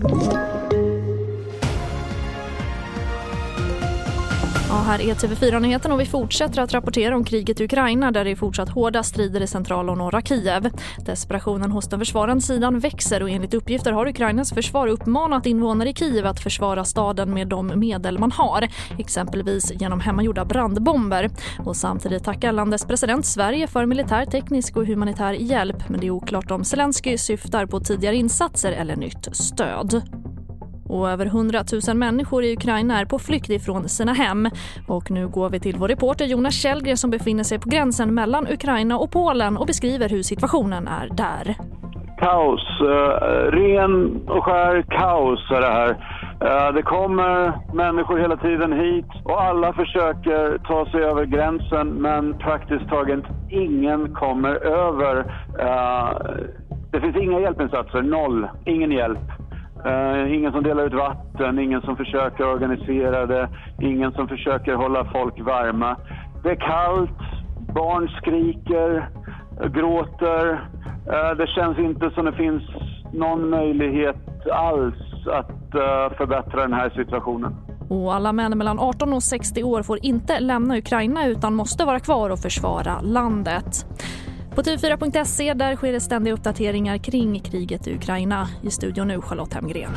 you Ja, här är TV4-nyheten och vi fortsätter att rapportera om kriget i Ukraina där det är fortsatt hårda strider i centrala och norra Kiev. Desperationen hos den försvarande sidan växer och enligt uppgifter har Ukrainas försvar uppmanat invånare i Kiev att försvara staden med de medel man har, exempelvis genom hemmagjorda brandbomber. Och samtidigt tackar landets president Sverige för militär, teknisk och humanitär hjälp men det är oklart om Zelensky syftar på tidigare insatser eller nytt stöd. Och över 100 000 människor i Ukraina är på flykt ifrån sina hem. Och nu går vi till vår reporter Jonas Källgren som befinner sig på gränsen mellan Ukraina och Polen och beskriver hur situationen är där. Kaos, uh, ren och skär kaos är det här. Uh, det kommer människor hela tiden hit och alla försöker ta sig över gränsen men praktiskt taget ingen kommer över. Uh, det finns inga hjälpinsatser, noll, ingen hjälp. Uh, ingen som delar ut vatten, ingen som försöker organisera det, ingen som försöker hålla folk varma. Det är kallt, barn skriker, gråter. Uh, det känns inte som det finns någon möjlighet alls att uh, förbättra den här situationen. Och alla män mellan 18 och 60 år får inte lämna Ukraina utan måste vara kvar och försvara landet. På TV4.se där sker det ständiga uppdateringar kring kriget i Ukraina. I studion nu Charlotte Hemgren.